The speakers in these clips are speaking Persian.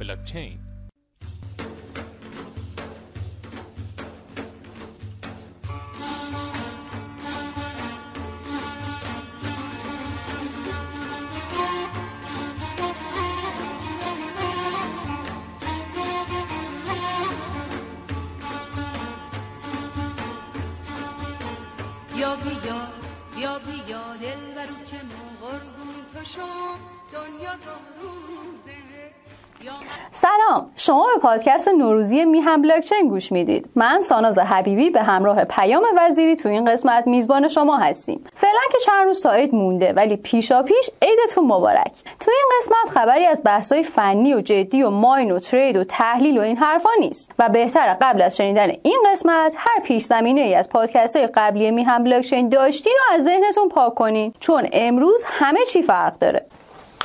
بلاکچین بیا بیا بیا بیا دل برو که ما قربون تو شم دنیا بیا من- سلام. شما به پادکست نوروزی میهم بلاکچین گوش می‌دید. من ساناز حبیبی به همراه پیام وزیری تو این قسمت میزبان شما هستیم. فعلا که چند روز ساعت مونده ولی پیشا پیش عیدتون مبارک. تو این قسمت خبری از بحثای فنی و جدی و ماین و ترید و تحلیل و این حرفا نیست. و بهتر قبل از شنیدن این قسمت هر پیش زمینه ای از پادکست های قبلی میهم بلاکچین داشتین و از ذهنتون پاک کنین. چون امروز همه چی فرق داره.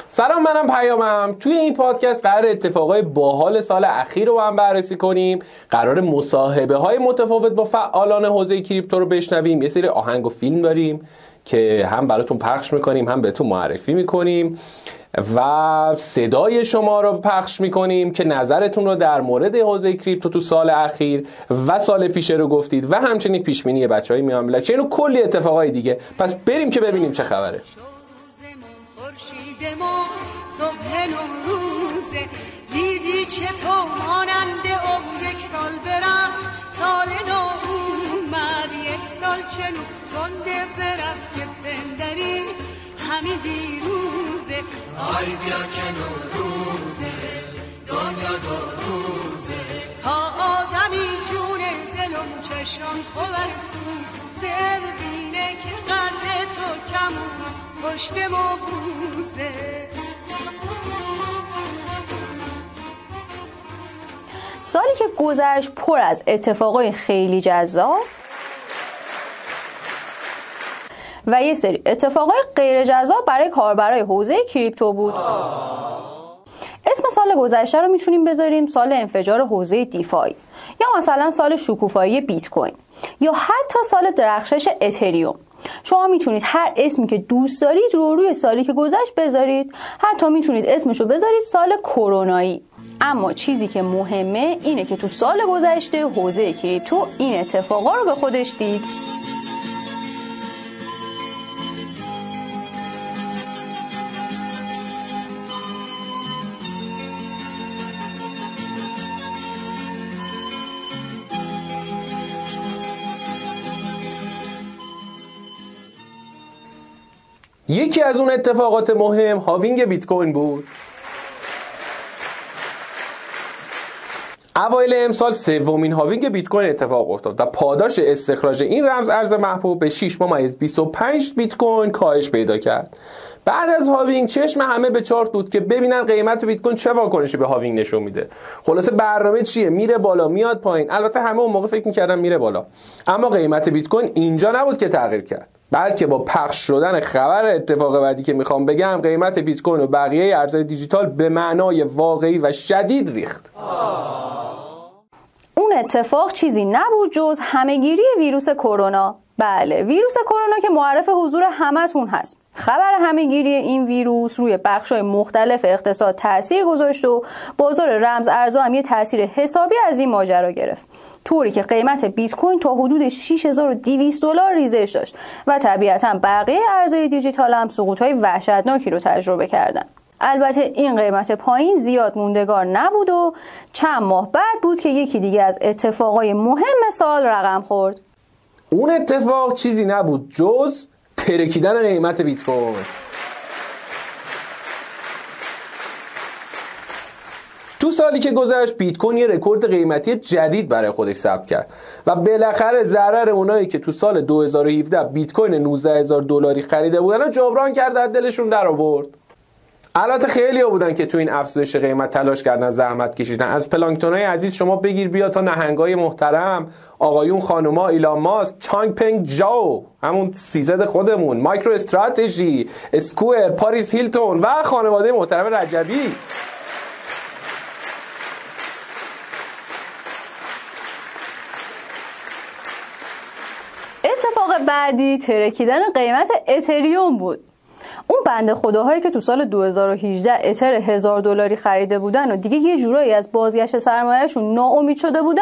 سلام منم پیامم. توی این پادکست قرار اتفاقای باحال سال اخیر رو هم بررسی کنیم. قرار مصاحبه های متفاوت با فعالان حوزه کریپتو رو بشنویم. یه سری آهنگ و فیلم داریم که هم براتون پخش می‌کنیم هم بهتون معرفی می‌کنیم و صدای شما رو پخش می‌کنیم که نظرتون رو در مورد حوزه کریپتو تو سال اخیر و سال پیشه رو گفتید و همچنین پیشبینی بچه های میان بلاکچین و کلی اتفاقای دیگه. پس بریم که ببینیم چه خبره. نوروزه دیدی چطور ماننده اون یک سال برفت سال نو اومد یک سال چنو تنده برفت که بندری. همین دیروزه. آی بیا که نوروزه دنیا دو روزه. تا آدمی جونه دلم چشم خبر سوزه بینه که قلب تو کمون پشت ما بوزه. سالی که گذشت پر از اتفاقای خیلی جذاب و یه سری اتفاقای غیر جذاب برای کاربرای حوزه کریپتو بود. اسم سال گذشته رو می‌تونیم بذاریم سال انفجار حوزه دیفای یا مثلا سال شکوفایی بیت کوین یا حتی سال درخشش اتریوم. شما می‌تونید هر اسمی که دوست دارید رو روی سالی که گذشت بذارید. حتی می‌تونید اسمش رو بذارید سال کرونایی. اما چیزی که مهمه اینه که تو سال گذشته حوزه کریپتو این اتفاقا رو به خودش دید. یکی از اون اتفاقات مهم halving بیت کوین بود. اوایل امسال سومین halving بیت کوین اتفاق افتاد و پاداش استخراج این رمز ارز محبوب به 6 ممیز 25 بیت کوین کاهش پیدا کرد. بعد از halving چشم همه به چارت بود که ببینن قیمت بیت کوین چه واکنشی به halving نشون میده. خلاصه برنامه چیه؟ میره بالا میاد پایین. البته همه اون موقع فکر می‌کردن میره بالا. اما قیمت بیت کوین اینجا نبود که تغییر کرد. بلکه با پخش شدن خبر اتفاق بعدی که می‌خوام بگم قیمت بیت کوین و بقیه ارزهای دیجیتال به معنای واقعی و شدید ریخت. اون اتفاق چیزی نبود جز همهگیری ویروس کرونا. بله ویروس کرونا که معرف حضور همتون هست. خبر همهگیری این ویروس روی بخش‌های مختلف اقتصاد تاثیر گذاشت و بازار رمز ارزها هم یه تاثیر حسابی از این ماجرا گرفت. طوری که قیمت بیت کوین تا حدود 6200 دلار ریزش داشت و طبیعتا بقیه ارزهای دیجیتال هم سقوط‌های وحشتناکی رو تجربه کردن البته این قیمت پایین زیاد موندگار نبود و چند ماه بعد بود که یکی دیگه از اتفاقای مهم سال رقم خورد. اون اتفاق چیزی نبود جز ترکیدن قیمت بیت کوین. تو سالی که گذشت بیت کوین یه رکورد قیمتی جدید برای خودش ثبت کرد و بالاخره ضرر اونایی که تو سال 2017 بیت کوین 19000 دلاری خریده بودن رو جبران کرد از دلشون در آورد. البته خیلی ها بودن که تو این افزایش قیمت تلاش کردن زحمت کشیدن. از پلانکتونای عزیز شما بگیر بیا تا نهنگای محترم. آقایون خانوما ایلان ماسک چانگ پنگ جاو. همون CZ خودمون. مایکرو استراتژی اسکوئر پاریس هیلتون و خانواده محترم رجبی. اتفاق بعدی ترکیدن قیمت اتریوم بود. اون بنده خداهایی که تو سال 2018 اتر هزار دلاری خریده بودن و دیگه یه جورایی از بازگشت سرمایهشون ناامید شده بودن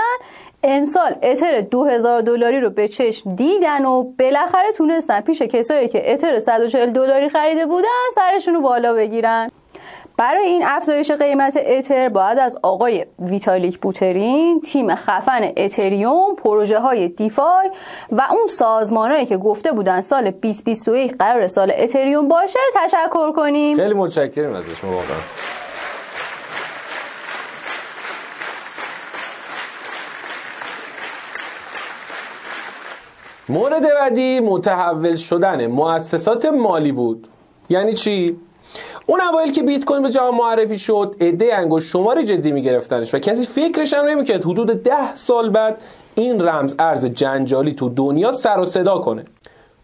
امسال اتر 2000 دلاری رو به چشم دیدن و بالاخره تونستن پیش کسایی که اتر 140 دلاری خریده بودن سرشون رو بالا بگیرن. برای این افزایش قیمت اتر باید از آقای ویتالیک بوترین تیم خفن اتریوم پروژه های دیفای و اون سازمانهایی که گفته بودن سال 2021 قرار سال اتریوم باشه تشکر کنیم. خیلی متشکرم ازش واقعا مورد بعدی متحول شدن مؤسسات مالی بود. یعنی چی؟ اون اوایل که بیت کوین به جهان معرفی شد عده انگشت شماری جدی میگرفتنش و کسی فکرش هم نمی‌کرد. حدود ده سال بعد این رمز ارز جنجالی تو دنیا سر و صدا کنه.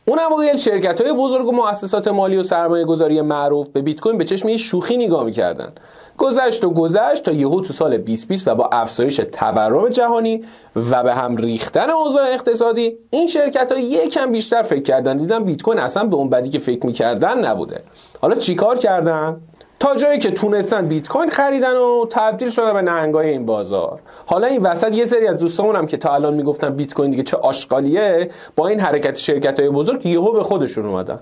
اون اوایل شرکت های بزرگ و مؤسسات مالی و سرمایه گذاری معروف به بیت کوین به چشم یه شوخی نگاه می‌کردن. گذشت و گذشت تا یهو تو سال 2020 و با افزایش تورم جهانی و به هم ریختن اوضاع اقتصادی این شرکت ها یکم بیشتر فکر کردن. دیدن بیت کوین اصلا به اون بدی که فکر می‌کردن نبوده. حالا چیکار کردن؟ تا جایی که تونستن بیت کوین خریدن و تبدیل شدن به نهنگای این بازار. حالا این وسط یه سری از دوستامون که تا الان می‌گفتن بیت کوین دیگه چه آشغالیه با این حرکت شرکت های بزرگ یهو به خودشون اومدن.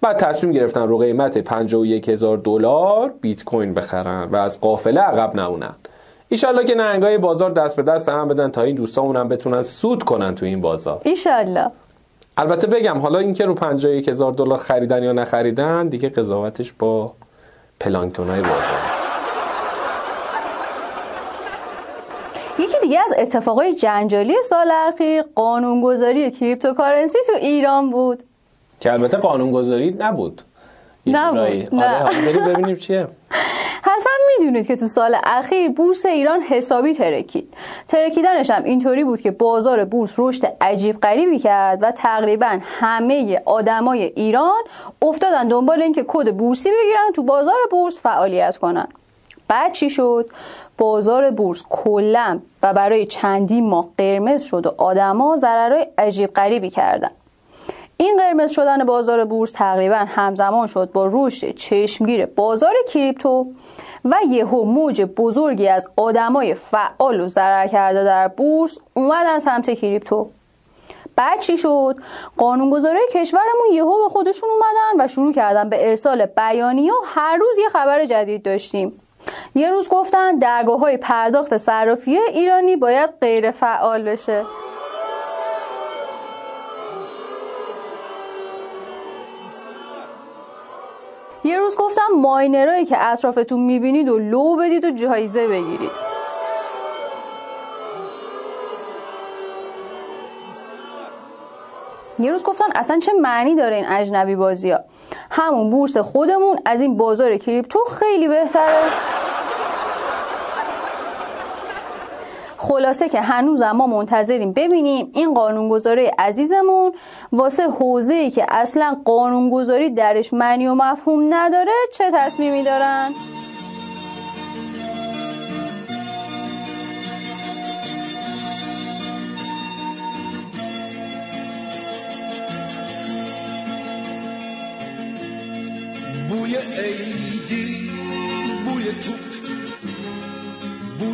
بعد تصمیم گرفتن رو قیمت 51 هزار دلار بیت کوین بخرن و از قافله عقب نمونن. ایشالله که نهنگای بازار دست به دست هم بدن تا این دوستامون هم بتونن سود کنن تو این بازار. ایشالله. البته بگم حالا اینکه رو 51 هزار دلار خریدن یا نخریدن دیگه قضاوتش با پلانکتون های بازار. یکی دیگه از اتفاقای جنجالی سال اخیر قانونگذاری cryptocurrency تو ایران بود. که البته قانونگذاری نبود. نبود. نه. آره ببینیم چیه. حتما می‌دونید که تو سال اخیر بورس ایران حسابی ترکید. ترکیدنش هم اینطوری بود که بازار بورس رشد عجیب غریبی کرد و تقریبا همه آدمای ایران افتادن دنبال اینکه کد بورسی بگیرن تو بازار بورس فعالیت کنن. بعد چی شد؟ بازار بورس کلا و برای چندین ماه قرمز شد و آدما ضررهای عجیب غریبی کردن. این قرمز شدن بازار بورس تقریبا همزمان شد با رشد چشمگیر بازار کریپتو و یهو موج بزرگی از آدمای فعال و ضرر کرده در بورس اومدن سمت کریپتو. بعد چی شد؟ قانونگذاره کشورمون یهو به خودشون اومدن و شروع کردن به ارسال بیانیه و هر روز یه خبر جدید داشتیم. یه روز گفتن درگاه های پرداخت صرافی ایرانی باید غیر فعال بشه. یه روز گفتم ماینرایی که اطرافتون می‌بینید و لو بدید و جایزه بگیرید. یه روز گفتن اصلا چه معنی داره این اجنبی بازی ها همون بورس خودمون از این بازار کریپتو خیلی بهتره. خلاصه که هنوز ما منتظریم ببینیم این قانونگذاری عزیزمون واسه حوزه ای که اصلا قانونگذاری درش معنی و مفهوم نداره چه تصمیمی دارن؟ بوی عیدی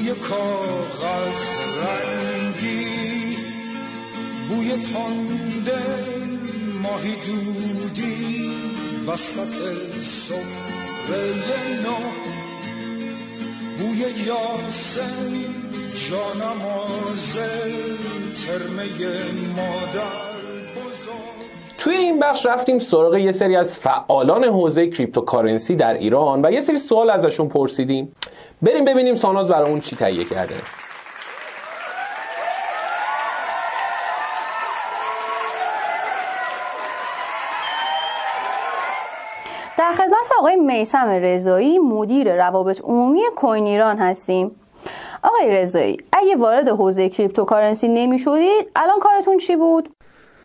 بوی کاغذ رنگی بوی تنده ماهی دودی وسط سفره نو بوی یاسم جانماز ترمه مادر توی این بخش رفتیم سراغ یه سری از فعالان حوزه cryptocurrency در ایران و یه سری سوال ازشون پرسیدیم. بریم ببینیم سانازمون چی تهیه کرده. در خدمت آقای میسم رضایی مدیر روابط عمومی کوین ایران هستیم. آقای رضایی اگه وارد حوزه cryptocurrency نمی شدید الان کارتون چی بود؟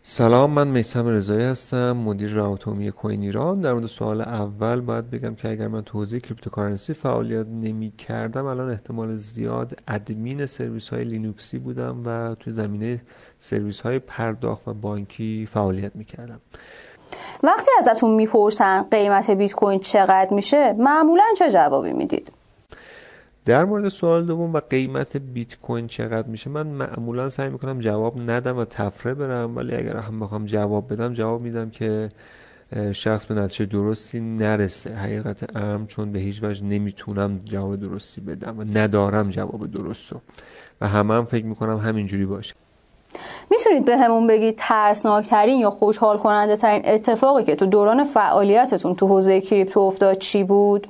سلام من میسم رضایی هستم مدیر روابط کوین ایران. در مورد سوال اول باید بگم که اگر من تو حوزه cryptocurrency فعالیت نمی کردم الان احتمال زیاد ادمین سرویس های لینوکسی بودم و توی زمینه سرویس های پرداخت و بانکی فعالیت می کردم وقتی ازتون می‌پرسن قیمت بیت کوین چقدر میشه معمولا چه جوابی می‌دید؟ در مورد سوال دوم و قیمت بیت کوین چقدر میشه من معمولا سعی می‌کنم جواب ندم و طفره برم ولی اگر هم بخوام جواب بدم جواب میدم که شخص به نتیجه درستی نرسه. حقیقت امر چون به هیچ وجه نمی‌تونم جواب درستی بدم و ندارم جواب درستو و همه هم فکر می‌کنم همینجوری باشه. می‌تونید به همون بگید ترسناکترین یا خوشحال کننده ترین اتفاقی که تو دوران فعالیتتون تو حوزه کریپتو افتاد چی بود؟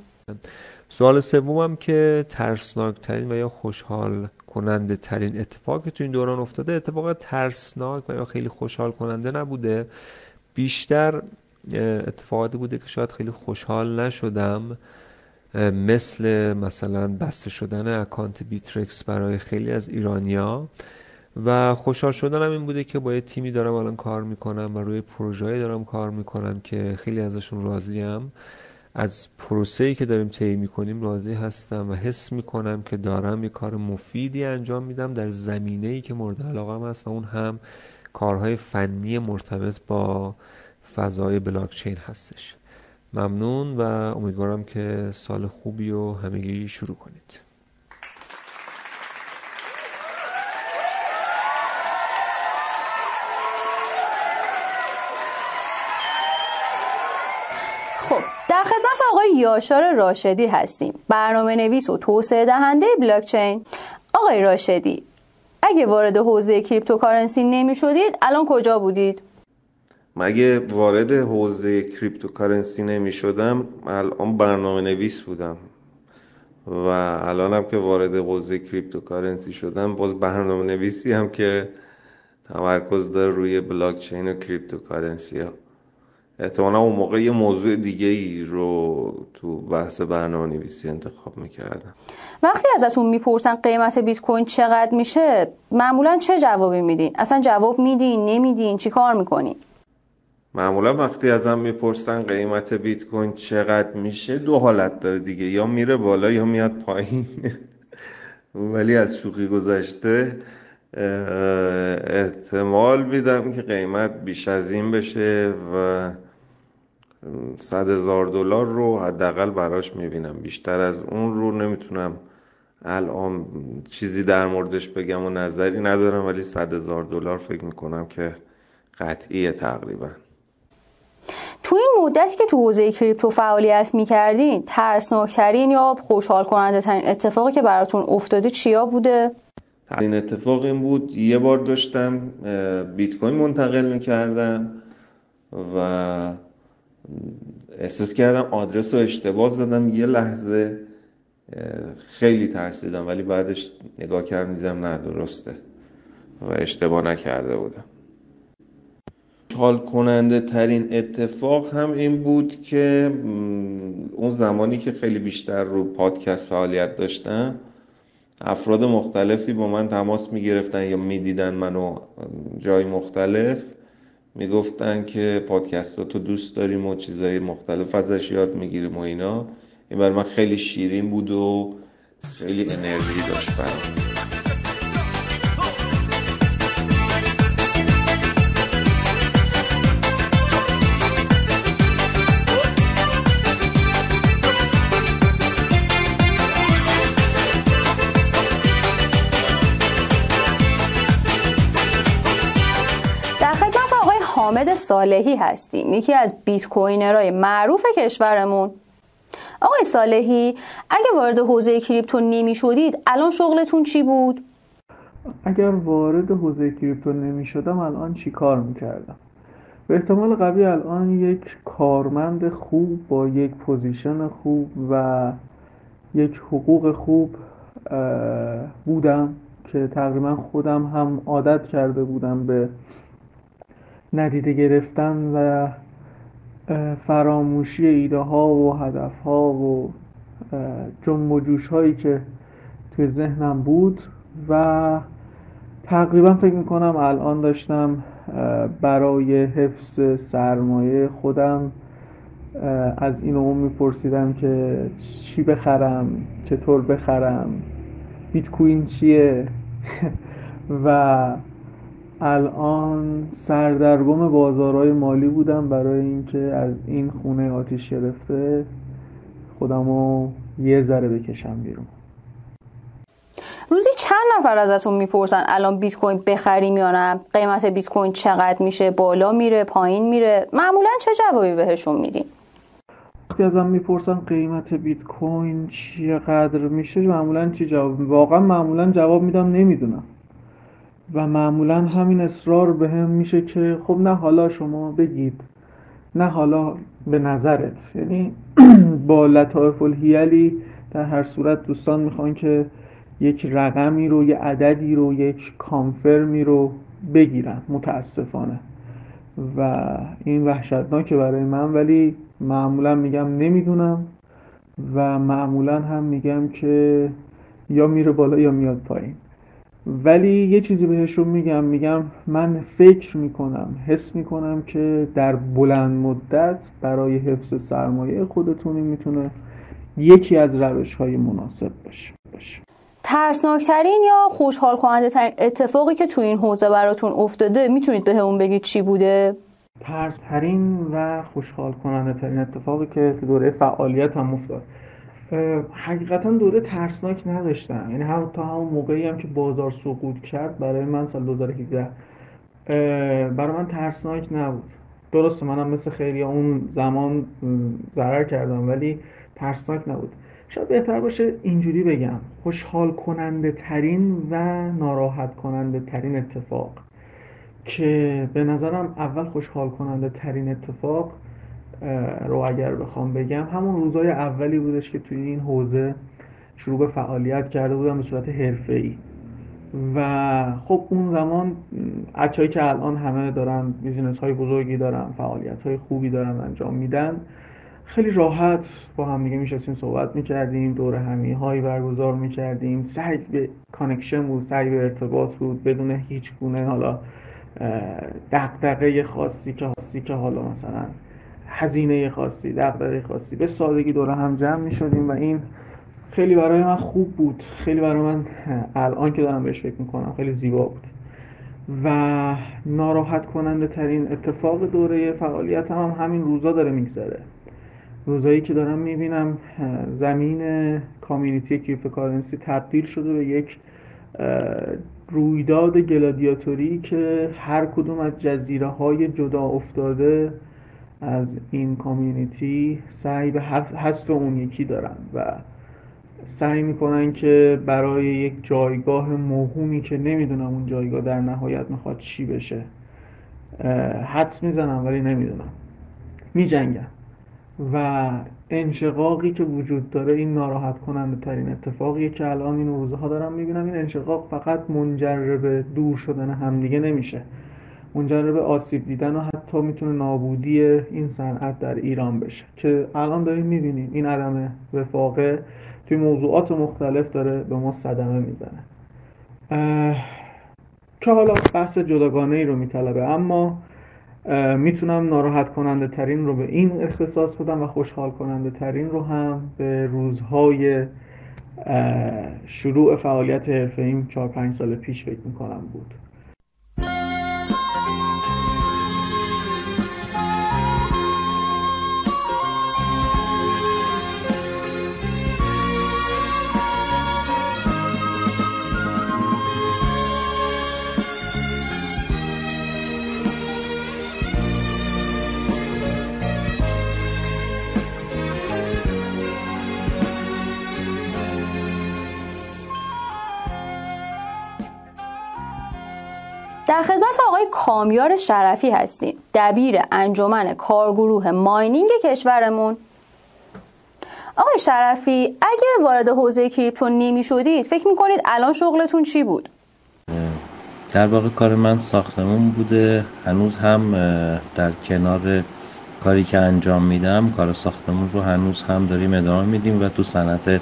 سوال سومم که ترسناکترین و یا خوشحال کننده ترین اتفاقی تو این دوران افتاده اتفاق ترسناک و یا خیلی خوشحال کننده نبوده. بیشتر اتفاقاتی بوده که شاید خیلی خوشحال نشدم. مثل مثلا بسته شدن اکانت بیترکس برای خیلی از ایرانیا و خوشحال شدنم این بوده که با یه تیمی دارم الان کار می‌کنم و روی پروژه‌ای دارم کار می‌کنم که خیلی ازشون راضیم. از پروسه‌ای که داریم طی می‌کنیم راضی هستم و حس می‌کنم که دارم یه کار مفیدی انجام میدم در زمینه‌ای که مورد علاقم هست و اون هم کارهای فنی مرتبط با فضای بلاکچین هستش. ممنون و امیدوارم که سال خوبی و همگی شروع کنید. خب در خدمت آقای یاشار راشدی هستیم. برنامه نویس و توسعه دهنده بلاکچین. آقای راشدی اگه وارد حوزه cryptocurrency نمی شدید الان کجا بودید؟ اگه وارد حوزه cryptocurrency نمی شدم الان برنامه نویس بودم. و الانم که وارد حوزه cryptocurrency شدم باز برنامه نویسی ام که تمرکز داره روی بلاکچین و cryptocurrency ها. احتمالا اون موقع یه موضوع دیگه ای رو تو بحث برنامه نویسی انتخاب می‌کردم. وقتی ازتون می‌پرسن قیمت بیت کوین چقدر میشه معمولا چه جوابی میدین؟ اصلا جواب میدین نمیدین؟ چی کار می‌کنین؟ معمولا وقتی ازم می‌پرسن قیمت بیت کوین چقدر میشه دو حالت داره دیگه. یا میره بالا یا میاد پایین. ولی از شوخی گذشته احتمال میدم که قیمت بیش از این بشه و صد هزار دلار رو حداقل براش می‌بینم بیشتر از اون رو نمی‌تونم الان چیزی در موردش بگم و نظری ندارم ولی صد هزار دلار فکر می‌کنم که قطعیه تقریبا تو این مدتی که تو حوزه کریپتو فعالیت می‌کردین ترسناکترین یا خوشحال کننده ترین اتفاقی که براتون افتاده چیا بوده؟ این اتفاق این بود. یه بار داشتم بیت کوین منتقل می‌کردم و احساس کردم آدرس رو اشتباه زدم. یه لحظه خیلی ترسیدم ولی بعدش نگاه کردم دیدم نه درسته و اشتباه نکرده بودم. حال کننده ترین اتفاق هم این بود که اون زمانی که خیلی بیشتر رو پادکست فعالیت داشتم افراد مختلفی با من تماس می گرفتن یا می دیدن منو جای مختلف می‌گفتن که پادکست تو دوست داریم و چیزای مختلف ازش یاد می‌گیریم و اینا. این برای من خیلی شیرین بود و خیلی انرژی داشت برام. صالحی هستیم یکی از bitcoiner های معروف کشورمون آقای صالحی اگه وارد حوزه crypto نمی شدید الان شغلتون چی بود؟ اگر وارد حوزه crypto نمی شدم الان چی کار می کردم؟ به احتمال قوی الان یک کارمند خوب با یک position خوب و یک حقوق خوب بودم که تقریبا خودم هم عادت کرده بودم به ندیده گرفتن و فراموشی ایده ها و هدف ها و جنب و جوش هایی که توی ذهنم بود و تقریبا فکر می‌کنم الان داشتم برای حفظ سرمایه خودم از این اون میپرسیدم که چی بخرم چطور بخرم بیت کوین چیه؟ و الان سردرگم بازارهای مالی بودم برای اینکه از این خونه آتیش گرفته خودمو یه ذره بکشم بیرون. روزی چند نفر ازتون می‌پرسن الان بیت کوین بخریم یا نه؟ قیمت بیت کوین چقدر میشه؟ بالا میره؟ پایین میره؟ معمولا چه جوابی بهشون میدین؟ وقتی ازم می‌پرسن قیمت بیت کوین چقدر میشه معمولا چی جواب؟ واقعا معمولا جواب میدم نمی‌دونم. و معمولا همین اصرار به هم میشه که خب نه حالا شما بگید نه حالا به نظرت. یعنی با لطایف الهیلی در هر صورت دوستان می‌خوان که یک رقمی رو یه عددی رو یک کانفرمی رو بگیرن متاسفانه. و این وحشتناکه برای من ولی معمولا میگم نمی‌دونم و معمولا هم میگم که یا میره بالا یا میاد پایین. ولی یه چیزی بهشون میگم میگم من فکر می‌کنم حس می‌کنم که در بلند مدت برای حفظ سرمایه خودتون می‌تونه یکی از روش های مناسب باشه. ترسناکترین یا خوشحال کننده ترین اتفاقی که تو این حوزه براتون افتاده می‌تونید به همون بگید چی بوده؟ ترین و خوشحال کننده ترین اتفاقی که دوره فعالیت هم افتاد. حقیقتا دوره ترسناک نداشتم. یعنی هم تا همون موقعی هم که بازار سقوط کرد برای من سال 2017 برای من ترسناک نبود. درسته منم مثل خیلی اون زمان ضرر کردم ولی ترسناک نبود. شاید بهتر باشه اینجوری بگم. خوشحال کننده ترین و ناراحت کننده ترین اتفاق که به نظرم اول خوشحال کننده ترین اتفاق رو اگر بخوام بگم همون روزای اولی بودش که توی این حوزه شروع به فعالیت کرده بودم به صورت حرفه‌ای و خب اون زمان بچه‌هایی که الان همه دارن business های بزرگی دارن فعالیت های خوبی دارن انجام میدن خیلی راحت با هم دیگه میشستیم صحبت می‌کردیم دور همی هایی برگزار می‌کردیم. سعی به connection بود سعی به ارتباط بود بدون هیچ گونه حالا دقدقه خاصی که خاصی که حالا مثلا هزینه خاصی دقدقه خاصی. به سادگی دور هم جمع می‌شدیم و این خیلی برای من خوب بود. خیلی برای من الان که دارم بهش فکر می‌کنم خیلی زیبا بود. و ناراحت کننده ترین اتفاق دوره فعالیت هم, هم همین روزا داره میگذره. روزایی که دارم می‌بینم زمین کامیونیتی کریپتوکارنسی تبدیل شده به یک رویداد گلادیاتوری که هر کدوم از جزیره های جدا افتاده از این کامیونیتی سعی به حذف اون یکی دارن و سعی می‌کنن که برای یک جایگاه موهومی که نمی‌دونم اون جایگاه در نهایت می‌خواد چی بشه حدس می‌زنم ولی نمی‌دونم. میجنگن. و انشقاقی که وجود داره این ناراحت کننده ترین اتفاقیه که الان این روزها دارم می‌بینم. این انشقاق فقط منجر به دور شدن همدیگه نمیشه. منجر به آسیب دیدن و حتی می‌تونه نابودی این صنعت در ایران بشه. که الان داریم می‌بینیم این عدم وفاقه توی موضوعات مختلف داره به ما صدمه می‌زنه. که حالا بحث جداگانه ای رو میطلبه اما می‌تونم ناراحت کننده ترین رو به این اختصاص بدم و خوشحال کننده ترین رو هم به روزهای شروع فعالیت حرفه این 4 5 سال پیش فکر می‌کنم بود. در خدمت آقای کامیار شرفی هستیم. دبیر انجمن کارگروه ماینینگ کشورمون. آقای شرفی اگه وارد حوزه کریپتو نمی شدید فکر می‌کنید الان شغلتون چی بود؟ در واقع کار من ساختمون بوده. هنوز هم در کنار کاری که انجام میدم کار ساختمون رو هنوز هم داریم ادامه میدیم و تو صنعت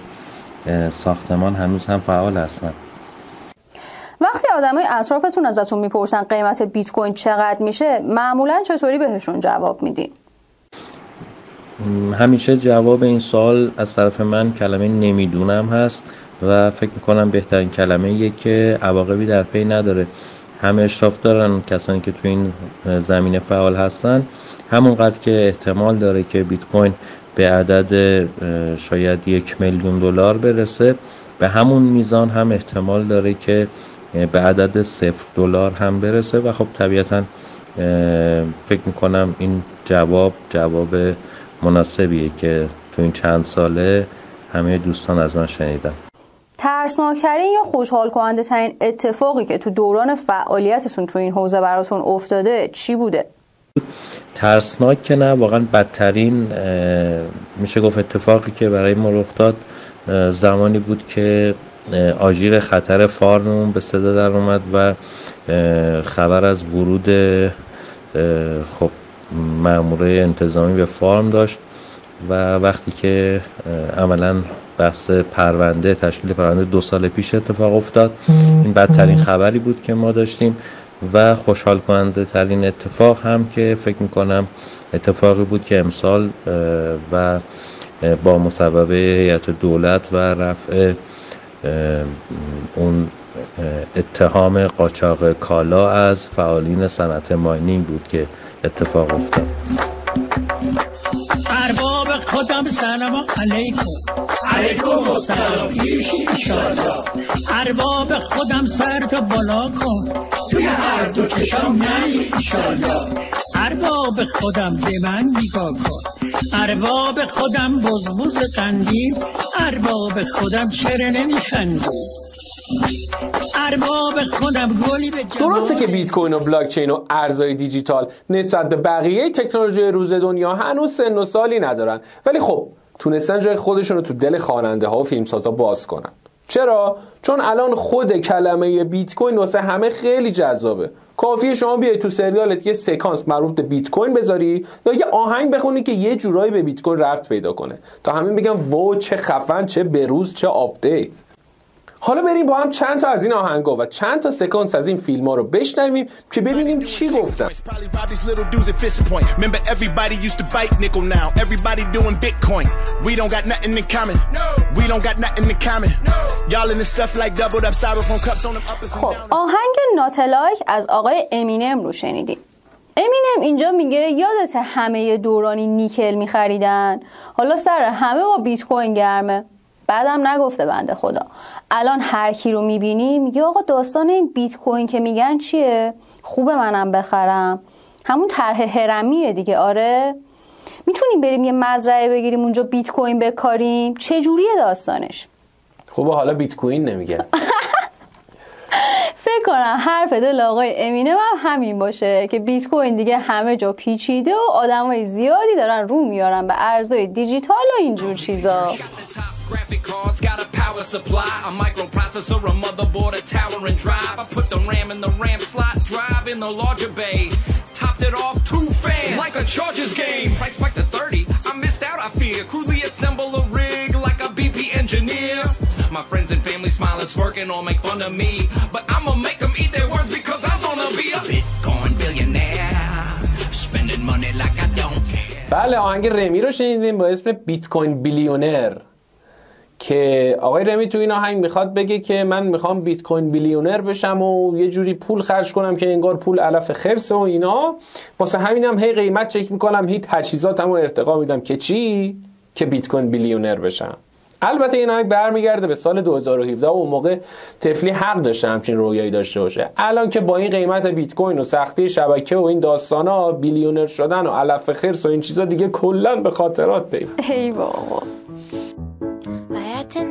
ساختمان هنوز هم فعال هستم. وقتی آدمای اطرافتون ازتون می‌پرسن قیمت بیت کوین چقدر میشه معمولا چطوری بهشون جواب میدین؟ همیشه جواب این سوال از طرف من کلمه نمی‌دونم هست و فکر می‌کنم بهترین کلمه یه که عواقبی در پی نداره. همه اشراف دارن کسانی که تو این زمینه فعال هستن. همونقدر که احتمال داره که بیت کوین به عدد شاید یک میلیون دلار برسه. به همون میزان هم احتمال داره که به عدد صفر دلار هم برسه و خب طبیعتا فکر می‌کنم این جواب جواب مناسبیه که تو این چند ساله همه دوستان از من شنیدن ترسناکترین یا خوشحال کننده ترین اتفاقی که تو دوران فعالیتتون تو این حوزه براتون افتاده چی بوده؟ ترسناک که نه واقعا بدترین میشه گفت اتفاقی که برای ما رخ داد زمانی بود که آژیر خطر فارممون به صدا در اومد و خبر از ورود خب ماموره انتظامی به فارم داشت و وقتی که عملا بحث پرونده تشکیل پرونده دو سال پیش اتفاق افتاد. این بدترین خبری بود که ما داشتیم و خوشحال کننده ترین اتفاق هم که فکر می‌کنم اتفاقی بود که امسال و با مصوبه هیئت دولت و رفع اون اتهام قاچاق کالا از فعالین صنعت ماینینگ بود که اتفاق افتاد. ارباب خودم سلام علیکم. علیکم سلام پیش ارباب خودم سر تو بالا کن. توی هر دو چشم ایشالله ارباب خودم به من نگاه کن. ارباب خودم بزبوز قندیم ارباب خودم چرا نمیخندی؟ ارباب خودم گلی به درسته که بیت کوین و بلاک چین و ارزهای دیجیتال نسبت به بقیه تکنولوژی روز دنیا هنوز سن و سالی ندارن. ولی خب تونستن جای خودشون رو تو دل خواننده ها و فیلمسازا باز کنن. چرا؟ چون الان خود کلمه بیت کوین واسه همه خیلی جذابه. کافیه شما بیای تو سریالت یه سکانس مربوط به بیت کوین بذاری یا یه آهنگ بخونی که یه جورایی به بیت کوین ربط پیدا کنه. تا همه بگن wow چه خفن چه بروز چه update. حالا بریم با هم چند تا از این آهنگا و چند تا سکانس از این فیلم ها رو بشنویم که ببینیم چی گفتن. خب آهنگ ناتلایک از آقای امینم رو شنیدیم. امینم اینجا میگه یادت همه دورانی نیکل میخریدن؟ حالا سر همه با بیت کوین گرمه. بعدم نگفته بنده خدا. الان هر کی رو می‌بینی میگه آقا داستان این بیت کوین که میگن چیه؟ خوبه منم بخرم. همون طرح هرمیه دیگه آره؟ می‌تونیم بریم یه مزرعه بگیریم اونجا بیت کوین بکاریم؟ چه جوریه داستانش؟ خوبه حالا بیت کوین نمیگه. فکر کنم حرف دل آقای امینه هم همین باشه که بیت کوین دیگه همه جا پیچیده و آدمای زیادی دارن رو میارن به ارزهای دیجیتال و اینجور چیزا. graphic cards, got a power supply, a microprocessor, a motherboard, a tower and drive. I put the RAM in the RAM slot drive in the larger bay. Topped it off two fans, like a Chargers game. Price spiked to 30, I missed out, I fear. Crudely assemble a rig like a BP engineer. My friends and family smile and smirking or make fun of me. But I'ma make them eat their words because I'm gonna be a Bitcoin billionaire. Spending money like I don't care. بله آهنگ رمی رو شنیدیم با اسم بیت کوین بیلیونر که آقای رمی تو این آهنگ می‌خواد بگه که من می‌خوام بیت کوین بیلیونر بشم و یه جوری پول خرج کنم که انگار پول علف خرس و اینا. واسه همینم هی قیمت چک می‌کنم هی تجهیزاتمو ارتقا میدم. که چی؟ که بیت کوین بیلیونر بشم. البته این آهنگ برمیگرده به سال 2017 و اون موقع تفلی حق داشته همچین رویایی داشته باشه. الان که با این قیمت بیت کوین و سختی شبکه و این داستانا بیلیونر شدن و علف خرس و این چیزا دیگه کلا به خاطرات پیوست. ای بابا.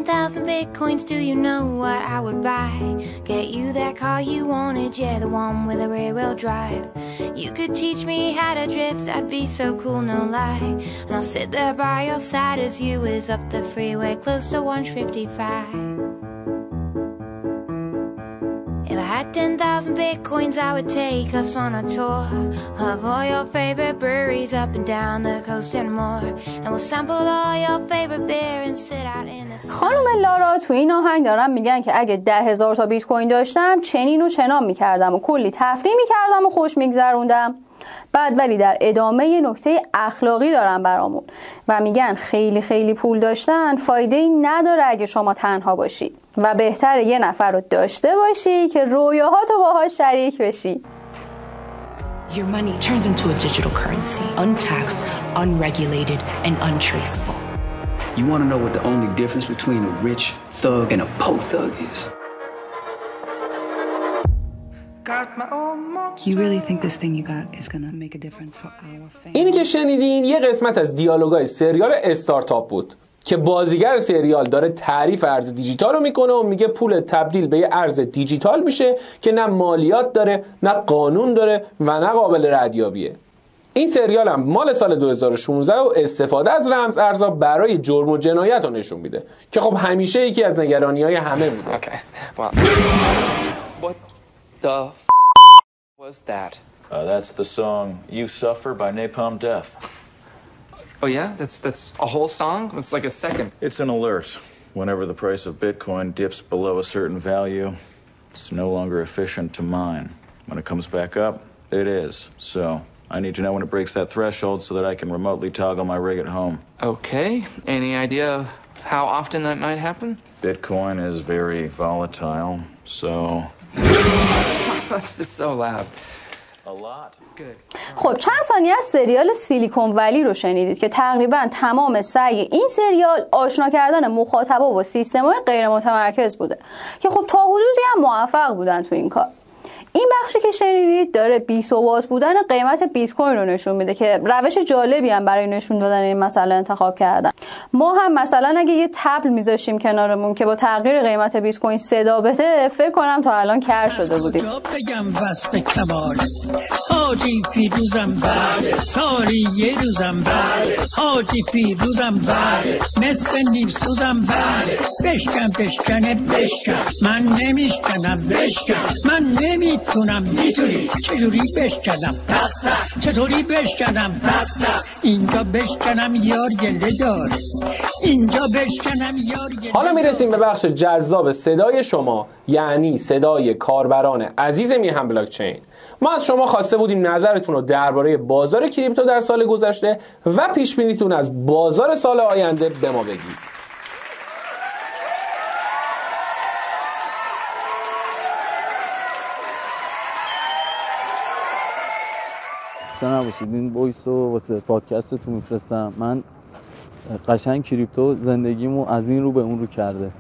10,000 bitcoins, do you know what I would buy? Get you that car you wanted, yeah, the one with a rear wheel drive. You could teach me how to drift, I'd be so cool, no lie. And I'll sit there by your side as you is up the freeway, close to 155. Had 10,000 bitcoins, I would take us on a tour of all your favorite breweries up and down the coast and more. And we'll sample all your favorite beer and sit out in the خانم لارا تو این آهنگ دارم میگن که اگه ده هزار تا بیت کوین داشتم چنین و چنان می‌کردم و کلی تفریح می‌کردم و خوش میگذروندم. بعد ولی در ادامه یه نکته اخلاقی دارن برامون و میگن خیلی خیلی پول داشتن فایده ای نداره اگه شما تنها باشی و بهتره یه نفر رو داشته باشی که رویاهاتو باهاش شریک بشی Your money turns into a digital currency, untaxed, unregulated, and untraceable. You want to know what the only difference between a rich thug and a po thug is? You really think this thing you got is gonna make a difference for our family? اینی که شنیدین یه قسمت از دیالوگای سریال استارتاپ بود که بازیگر سریال داره تعریف ارز دیجیتال رو می‌کنه و میگه پول تبدیل به یه ارز دیجیتال میشه که نه مالیات داره نه قانون داره و نه قابل ردیابیه این سریال هم مال سال 2016 و استفاده از رمز ارزا برای جرم و جنایت رو نشون میده که خب همیشه یکی از نگرانی های همه بوده Okay. Well, what the f- was that? Uh, that's the song "You Suffer" by Napalm Death. Oh yeah, that's that's a whole song. It's like a second. It's an alert. Whenever the price of Bitcoin dips below a certain value, it's no longer efficient to mine. When it comes back up, it is. So I need to know when it breaks that threshold so that I can remotely toggle my rig at home. Okay. Any idea how often that might happen? Bitcoin is very volatile, so this is so loud. A lot. خب چند ثانیه از سریال سیلیکون ولی رو شنیدید که تقریبا تمام سعی این سریال آشنا کردن مخاطبا با سیستم‌های غیر متمرکز بوده که خب تا حدودی هم موفق بودن تو این کار این بخشی که شنیدید داره بی ثبات بودن قیمت بیت کوین رو نشون میده که روش جالبی هم برای نشون دادن این مسئله انتخاب کردن. ما هم مثلا اگه یه تبل میذاشیم کنارمون که با تغییر قیمت بیت کوین صدا بده فکر کنم تا الان کر شده بودیم. بگم وصف کمال؟ حاجی فیروزم بله سالی یه روزم بله حاجی فیروزم بله مثل نیم سوزم بله. بشکن بشکنه بشکن. من نمیشکنم بشکن. من نمی‌تونم. می‌تونی. چجوری بشکنم؟ تق تق. چطوری بشکنم؟ تق تق. اینجا بشکنم یار گله دار. اینجا بشکنم یار گله حالا می‌رسیم به بخش جذاب صدای شما یعنی صدای کاربران عزیز میهن بلاکچین. ما از شما خواسته بودیم نظرتون رو درباره بازار crypto در سال گذشته و پیش بینیتون از بازار سال آینده به ما بگید. خسته نباشید. این voice رو واسه پادکستتون میفرستم. من قشنگ کریپتو زندگیمو از این رو به اون رو کرده.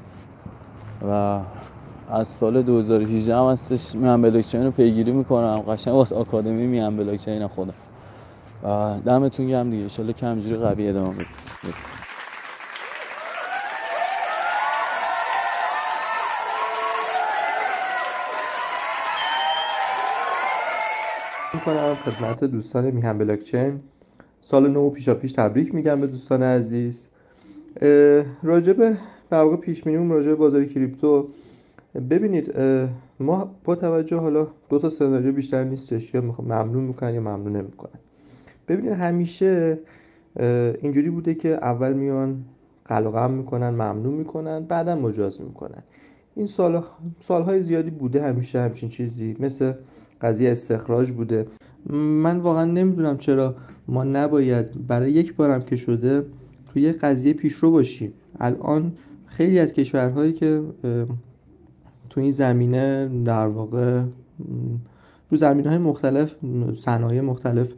و از سال 2018 هم هستش میان بلاکچین رو پیگیری می‌کنم. قشنگ واسه آکادمی میان بلاکچین خودم. و دمتون گرم دیگه. انشالله که همینجوری قوی ادامه بدید می‌کنم خدمت دوستان میهن بلاکچین. سال نو پیشا پیش تبریک میگم به دوستان عزیز. راجع به در واقع پیش بینیمون راجع به بازار کریپتو. ببینید ما با توجه حالا دو تا سناریو بیشتر نیستش یا ممنون می‌کنن یا ممنون نمی‌کنن. ببینید همیشه اینجوری بوده که اول میان قلقم می‌کنن ممنون می‌کنن بعدا مجاز می‌کنن. این سال سالهای زیادی بوده همیشه همچین چیزی. مثل قضیه استخراج بوده. من واقعا نمی‌دونم چرا ما نباید برای یک بارم که شده توی یه قضیه پیشرو باشیم. الان خیلی از کشورهایی که تو این زمینه در واقع تو زمینه های مختلف صنایع مختلف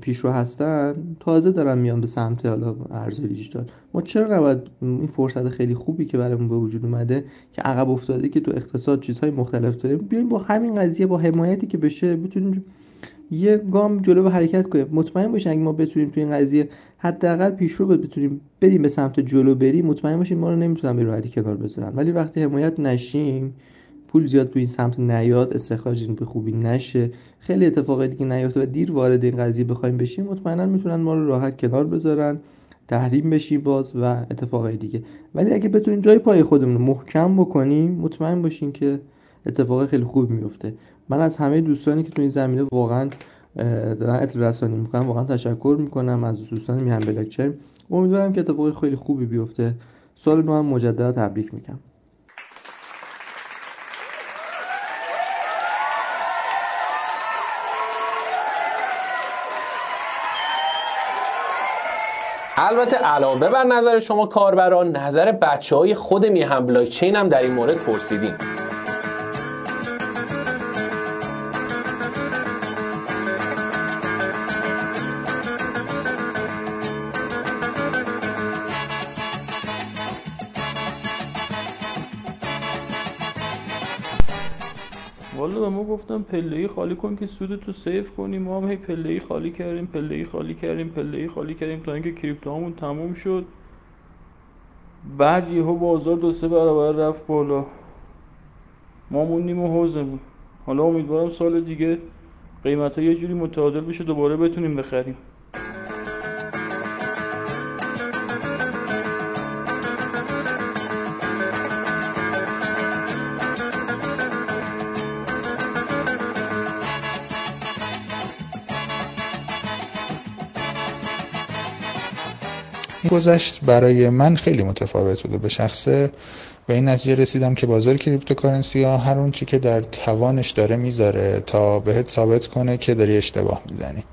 پیشرو هستن تازه دارن میان به سمت حالا ارزهای دیجیتال. ما چرا نباید این فرصت خیلی خوبی که برامون به وجود اومده که عقب افتاده که تو اقتصاد چیزهای مختلف داریم بیایم با همین قضیه با حمایتی که بشه بتونیم یه گام جلو به حرکت کنیم. مطمئن باشین اگه ما بتونیم تو این قضیه حداقل پیشرو بتونیم بریم به سمت جلو بریم مطمئن باشین ما رو نمی‌تونن به راحتی کنار بذارن. ولی وقتی حمایت نشیم پول زیاد تو این سمت نیاد استخراج به خوبی نشه. خیلی اتفاقای دیگه نیفته و دیر وارد این قضیه بخوایم بشیم. مطمئنا می‌تونن ما رو راحت کنار بذارن تحریم بشیم باز و اتفاقای دیگه. ولی اگه بتونیم جای پای خودمون رو محکم بکنیم مطمئن باشین که اتفاق خیلی خوب میفته. من از همه دوستانی که تو این زمینه واقعا دارن اطلاع رسانی می‌کنن واقعا تشکر می‌کنم از دوستان میهن بلاکچین امیدوارم که اتفاق خیلی خوبی بیفته. سال نو هم مجددا تبریک میگم. البته علاوه بر نظر شما کاربران نظر بچه های خود میهم بلاکچین هم در این مورد پرسیدیم. گفتم پله ای خالی کن که سود تو سیف کنیم. ما هم هی پله ای خالی کردیم پله ای خالی کردیم پله ای خالی کردیم تا اینکه کریپتوهامون تموم شد. بعد یهو بازار دو سه برابر رفت بالا. ما موندیم و حوزمون حالا امیدوارم سال دیگه قیمت ها یه جوری متعادل بشه دوباره بتونیم بخریم. این گذشت برای من خیلی متفاوت بوده به شخصه. به این نتیجه رسیدم که بازار کریپتوکارنسی ها هر اون چی که در توانش داره می‌ذاره تا بهت ثابت کنه که داری اشتباه می‌زنی.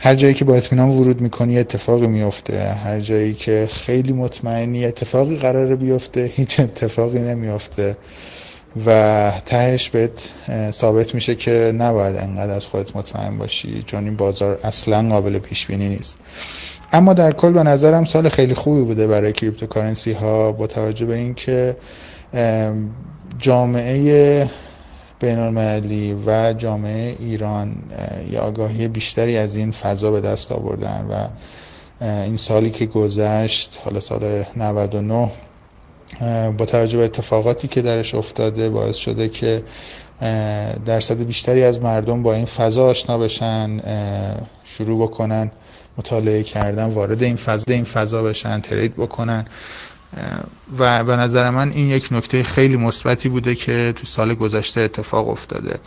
هر جایی که با اطمینان ورود می‌کنی اتفاقی میفته هر جایی که خیلی مطمئنی اتفاقی قراره بیفته هیچ اتفاقی نمیفته و تهش بهت ثابت میشه که نباید انقدر از خودت مطمئن باشی چون این بازار اصلا قابل پیش بینی نیست. اما در کل به نظرم سال خیلی خوبی بوده برای کریپتوکارنسی ها با توجه به اینکه جامعه بین المللی و جامعه ایران یه آگاهی بیشتری از این فضا به دست آوردن و این سالی که گذشت حالا سال 99 با توجه به اتفاقاتی که درش افتاده باعث شده که درصد بیشتری از مردم با این فضا آشنا بشن شروع بکنن. مطالعه کردن وارد این فضا این فضا بشن ترید بکنن. و به نظر من این یک نکته خیلی مثبتی بوده که تو سال گذشته اتفاق افتاده.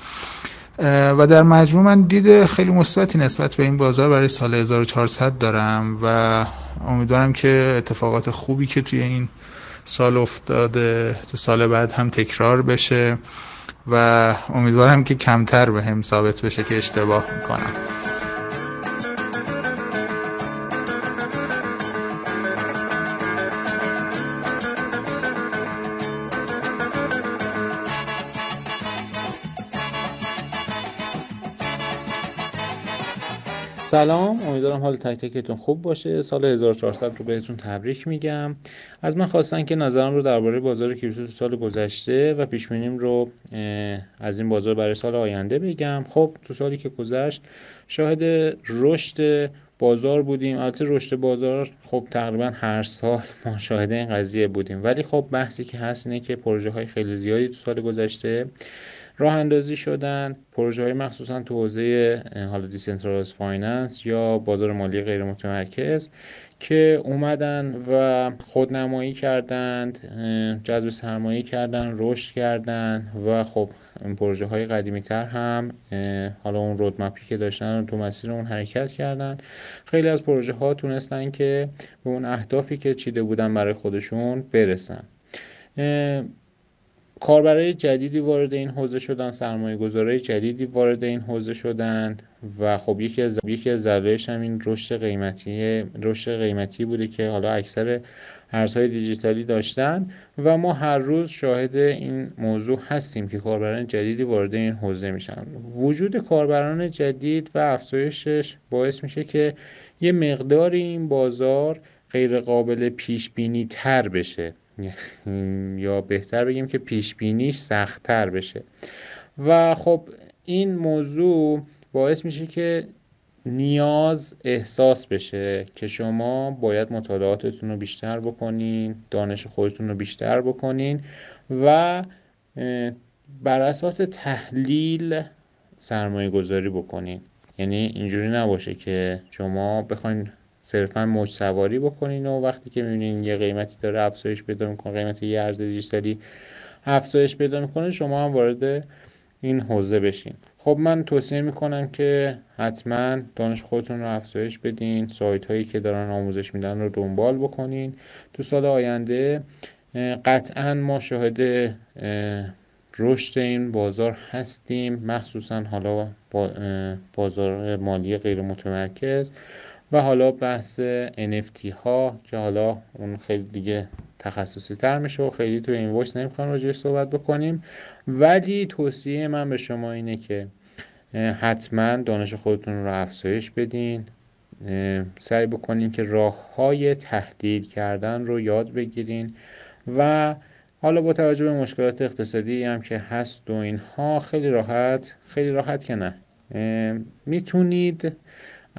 و در مجموع من دید خیلی مثبتی نسبت به این بازار برای سال 1400 دارم و امیدوارم که اتفاقات خوبی که توی این سال افتاده تو سال بعد هم تکرار بشه و امیدوارم که کمتر به هم ثابت بشه که اشتباه می‌کنم. سلام امیدوارم حال تک تکتون خوب باشه. سال 1400 رو بهتون تبریک میگم. از من خواستن که نظرم رو درباره بازار crypto سال گذشته و پیش رو از این بازار برای سال آینده بگم. خب تو سالی که گذشت شاهد رشد بازار بودیم. البته رشد بازار خب تقریبا هر سال ما شاهد این قضیه بودیم. ولی خب بحثی که هست اینه که پروژه های خیلی زیادی تو سال گذشته راه اندازی شدن پروژه های مخصوصا تو حوزه حالا decentralized finance یا بازار مالی غیر متمرکز که اومدن و خودنمایی کردند جذب سرمایه کردن رشد کردن و خب پروژه های قدیمی تر هم حالا اون رودمپی که داشتن تو مسیر اون حرکت کردن. خیلی از پروژه ها تونستن که به اون اهدافی که چیده بودن برای خودشون برسن. کاربرای جدیدی وارد این حوزه شدن سرمایه گذارای جدیدی وارد این حوزه شدن و خب یکی از یکی از دلایلش هم این رشد قیمتی رشد قیمتی بوده که حالا اکثر ارزهای دیجیتالی داشتن و ما هر روز شاهد این موضوع هستیم که کاربران جدیدی وارد این حوزه میشن. وجود کاربران جدید و افزایشش باعث میشه که یه مقداری این بازار غیر قابل پیش بینی تر بشه. یا بهتر بگیم که پیش بینیش سختتر بشه. و خب این موضوع باعث میشه که نیاز احساس بشه که شما باید مطالعاتتون رو بیشتر بکنین دانش خودتون رو بیشتر بکنین و بر اساس تحلیل سرمایه گذاری بکنین. یعنی اینجوری نباشه که شما بخواین صرفا موج سواری بکنین و وقتی که می‌بینین یه قیمتی داره افزایش پیدا می‌کنه قیمت یه ارز دیجیتالی افزایش پیدا می‌کنه شما هم وارد این حوزه بشین. خب من توصیه می‌کنم که حتما دانش خودتون رو افزایش بدین سایت هایی که دارن آموزش میدن رو دنبال بکنین. تو سال آینده قطعا ما شاهد رشد این بازار هستیم. مخصوصا حالا بازار مالی غیر متمرکز و حالا بحث NFT ها که حالا اون خیلی دیگه تخصصی تر میشه و خیلی تو این وایس نمی‌خوام راجعش صحبت بکنیم. ولی توصیه من به شما اینه که حتما دانش خودتون رو افزایش بدین. سعی بکنین که راه های تحلیل کردن رو یاد بگیرین. و حالا با توجه به مشکلات اقتصادی هم که هست و اینها خیلی راحت خیلی راحت که نه. می‌تونید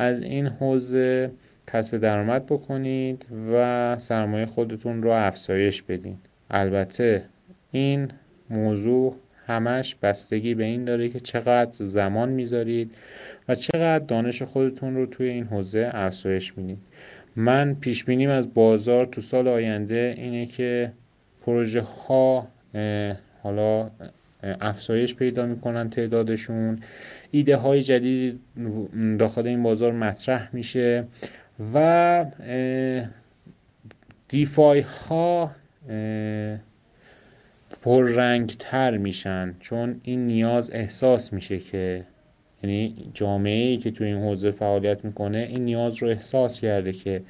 از این حوزه کسب درآمد بکنید و سرمایه خودتون رو افزایش بدین. البته این موضوع همش بستگی به این داره که چقدر زمان می‌ذارید و چقدر دانش خودتون رو توی این حوزه افزایش می‌دید. من پیش بینیم از بازار تو سال آینده اینه که پروژه ها حالا افزایش پیدا می‌کنن تعدادشون. ایده های جدید داخل این بازار مطرح میشه و دیفای ها پررنگ تر میشن چون این نیاز احساس میشه که یعنی جامعه ای که تو این حوزه فعالیت می‌کنه این نیاز رو احساس کرده که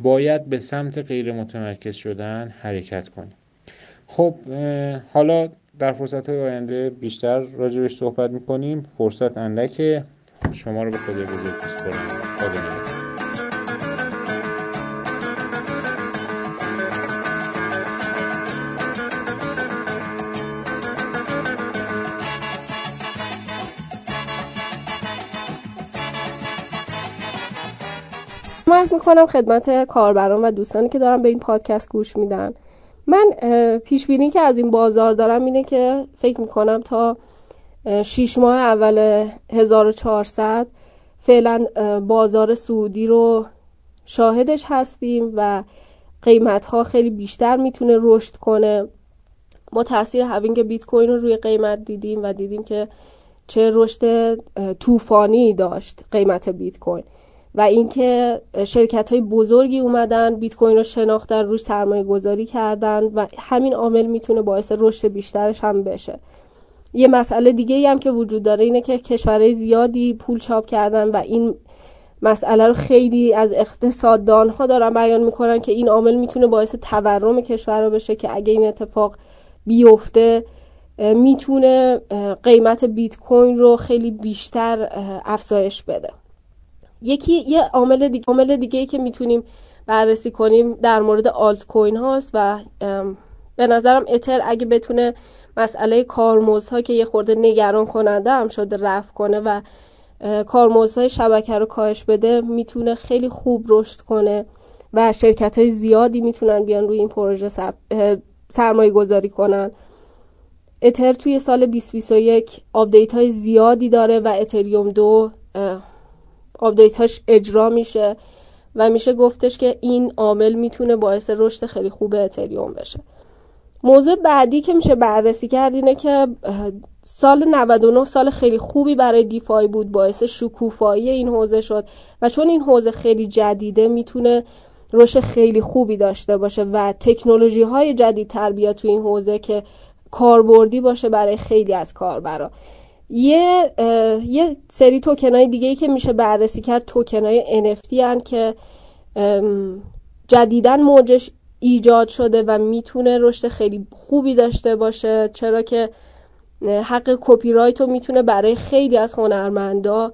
باید به سمت غیر متمرکز شدن حرکت کنیم خب حالا در فرصت های آینده بیشتر راجبش صحبت می‌کنیم. فرصت اندکه. شما رو به خدا بزرگ بسپارم خدا مرز می‌کنم خدمت کاربران و دوستانی که دارم به این پادکست گوش میدن. من پیش بینی که از این بازار دارم اینه که فکر می‌کنم تا 6 ماه اول 1400 فعلا بازار سعودی رو شاهدش هستیم و قیمت ها خیلی بیشتر می‌تونه رشد کنه. ما تاثیر هاوینگ بیت کوین رو روی قیمت دیدیم و دیدیم که چه رشد طوفانی داشت قیمت بیت کوین. و اینکه شرکت های بزرگی اومدن بیت کوین رو شناختن روش سرمایه گذاری کردن و همین عامل می‌تونه باعث رشد بیشترش هم بشه. یه مسئله دیگه ای هم که وجود داره اینه که کشورهای زیادی پول چاپ کردن و این مسئله رو خیلی از اقتصاددان ها دارن بیان می‌کنن که این عامل می‌تونه باعث تورم کشور رو بشه که اگه این اتفاق بیفته می‌تونه قیمت بیت کوین رو خیلی بیشتر افزایش بده. یکی یه عامل دیگه عامل دیگه ای که می‌تونیم بررسی کنیم در مورد آلت کوین هاست و به نظرم اتر اگه بتونه مسئله کارمزدها که یه خورده نگران کننده هم شده رفع کنه و کارمزدهای شبکه رو کاهش بده می‌تونه خیلی خوب رشد کنه و شرکت های زیادی می‌تونن بیان روی این پروژه سرمایه گذاری کنن. اتر توی سال 2021 update های زیادی داره و اتریوم دو update هاش اجرا میشه و میشه گفتش که این عامل می‌تونه باعث رشد خیلی خوب اتریوم بشه. موضوع بعدی که میشه بررسی کرد اینه که سال 99 سال خیلی خوبی برای دیفای بود باعث شکوفایی این حوزه شد و چون این حوزه خیلی جدیده می‌تونه رشد خیلی خوبی داشته باشه و تکنولوژی های جدید تر تو این حوزه که کاربردی باشه برای خیلی از کاربرا. یه یه سری توکن های دیگه ای که میشه بررسی کرد توکن های NFT هن که جدیدن موجش ایجاد شده و می‌تونه رشد خیلی خوبی داشته باشه چرا که حق کپی رایت رو می‌تونه برای خیلی از هنرمندا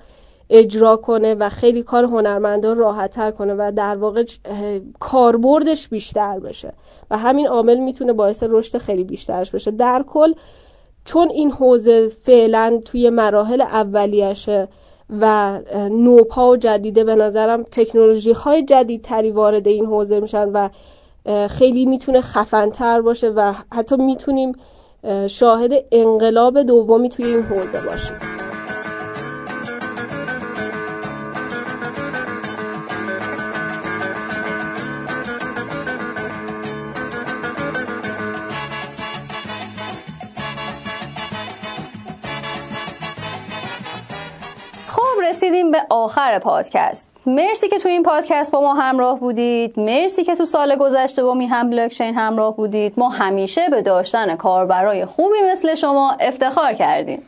اجرا کنه و خیلی کار هنرمندا راحت تر کنه و در واقع کاربردش بیشتر بشه و همین عامل می‌تونه باعث رشد خیلی بیشترش بشه. در کل چون این حوزه فعلا توی مراحل اولیشه و نوپا و جدیده به نظرم تکنولوژی های جدیدتری وارد این حوزه میشن و خیلی می‌تونه خفنتر باشه و حتی می‌تونیم شاهد انقلاب دومی توی این حوزه باشیم. به آخر پادکست. مرسی که تو این پادکست با ما همراه بودید. مرسی که تو سال گذشته با میهم بلاکچین همراه بودید. ما همیشه به داشتن کاربرای خوبی مثل شما افتخار کردیم.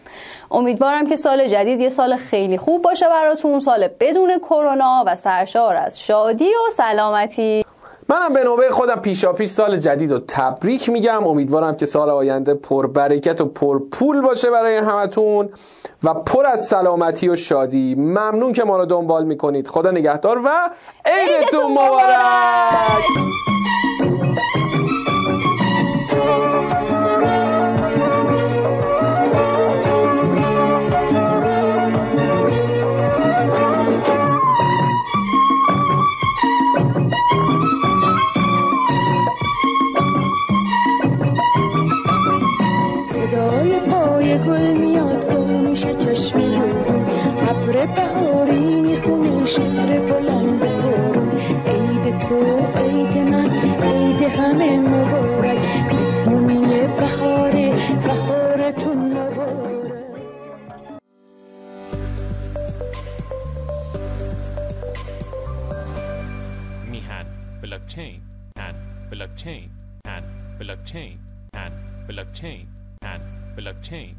امیدوارم که سال جدید یه سال خیلی خوب باشه براتون. سال بدون کرونا و سرشار از شادی و سلامتی. منم به نوبه خودم پیشا پیش سال جدید و تبریک میگم. امیدوارم که سال آینده پر برکت و پر پول باشه برای همتون و پر از سلامتی و شادی. ممنون که ما رو دنبال می‌کنید. خدا نگهدار و عیدتون مبارک! شعر بلند بارون عید تو عید من عید همه مبارک. مهمونی بهاره بهارتون مبارک. میهن بلاکچین هن بلاکچین هن بلاکچین هن بلاکچین هن بلاکچین.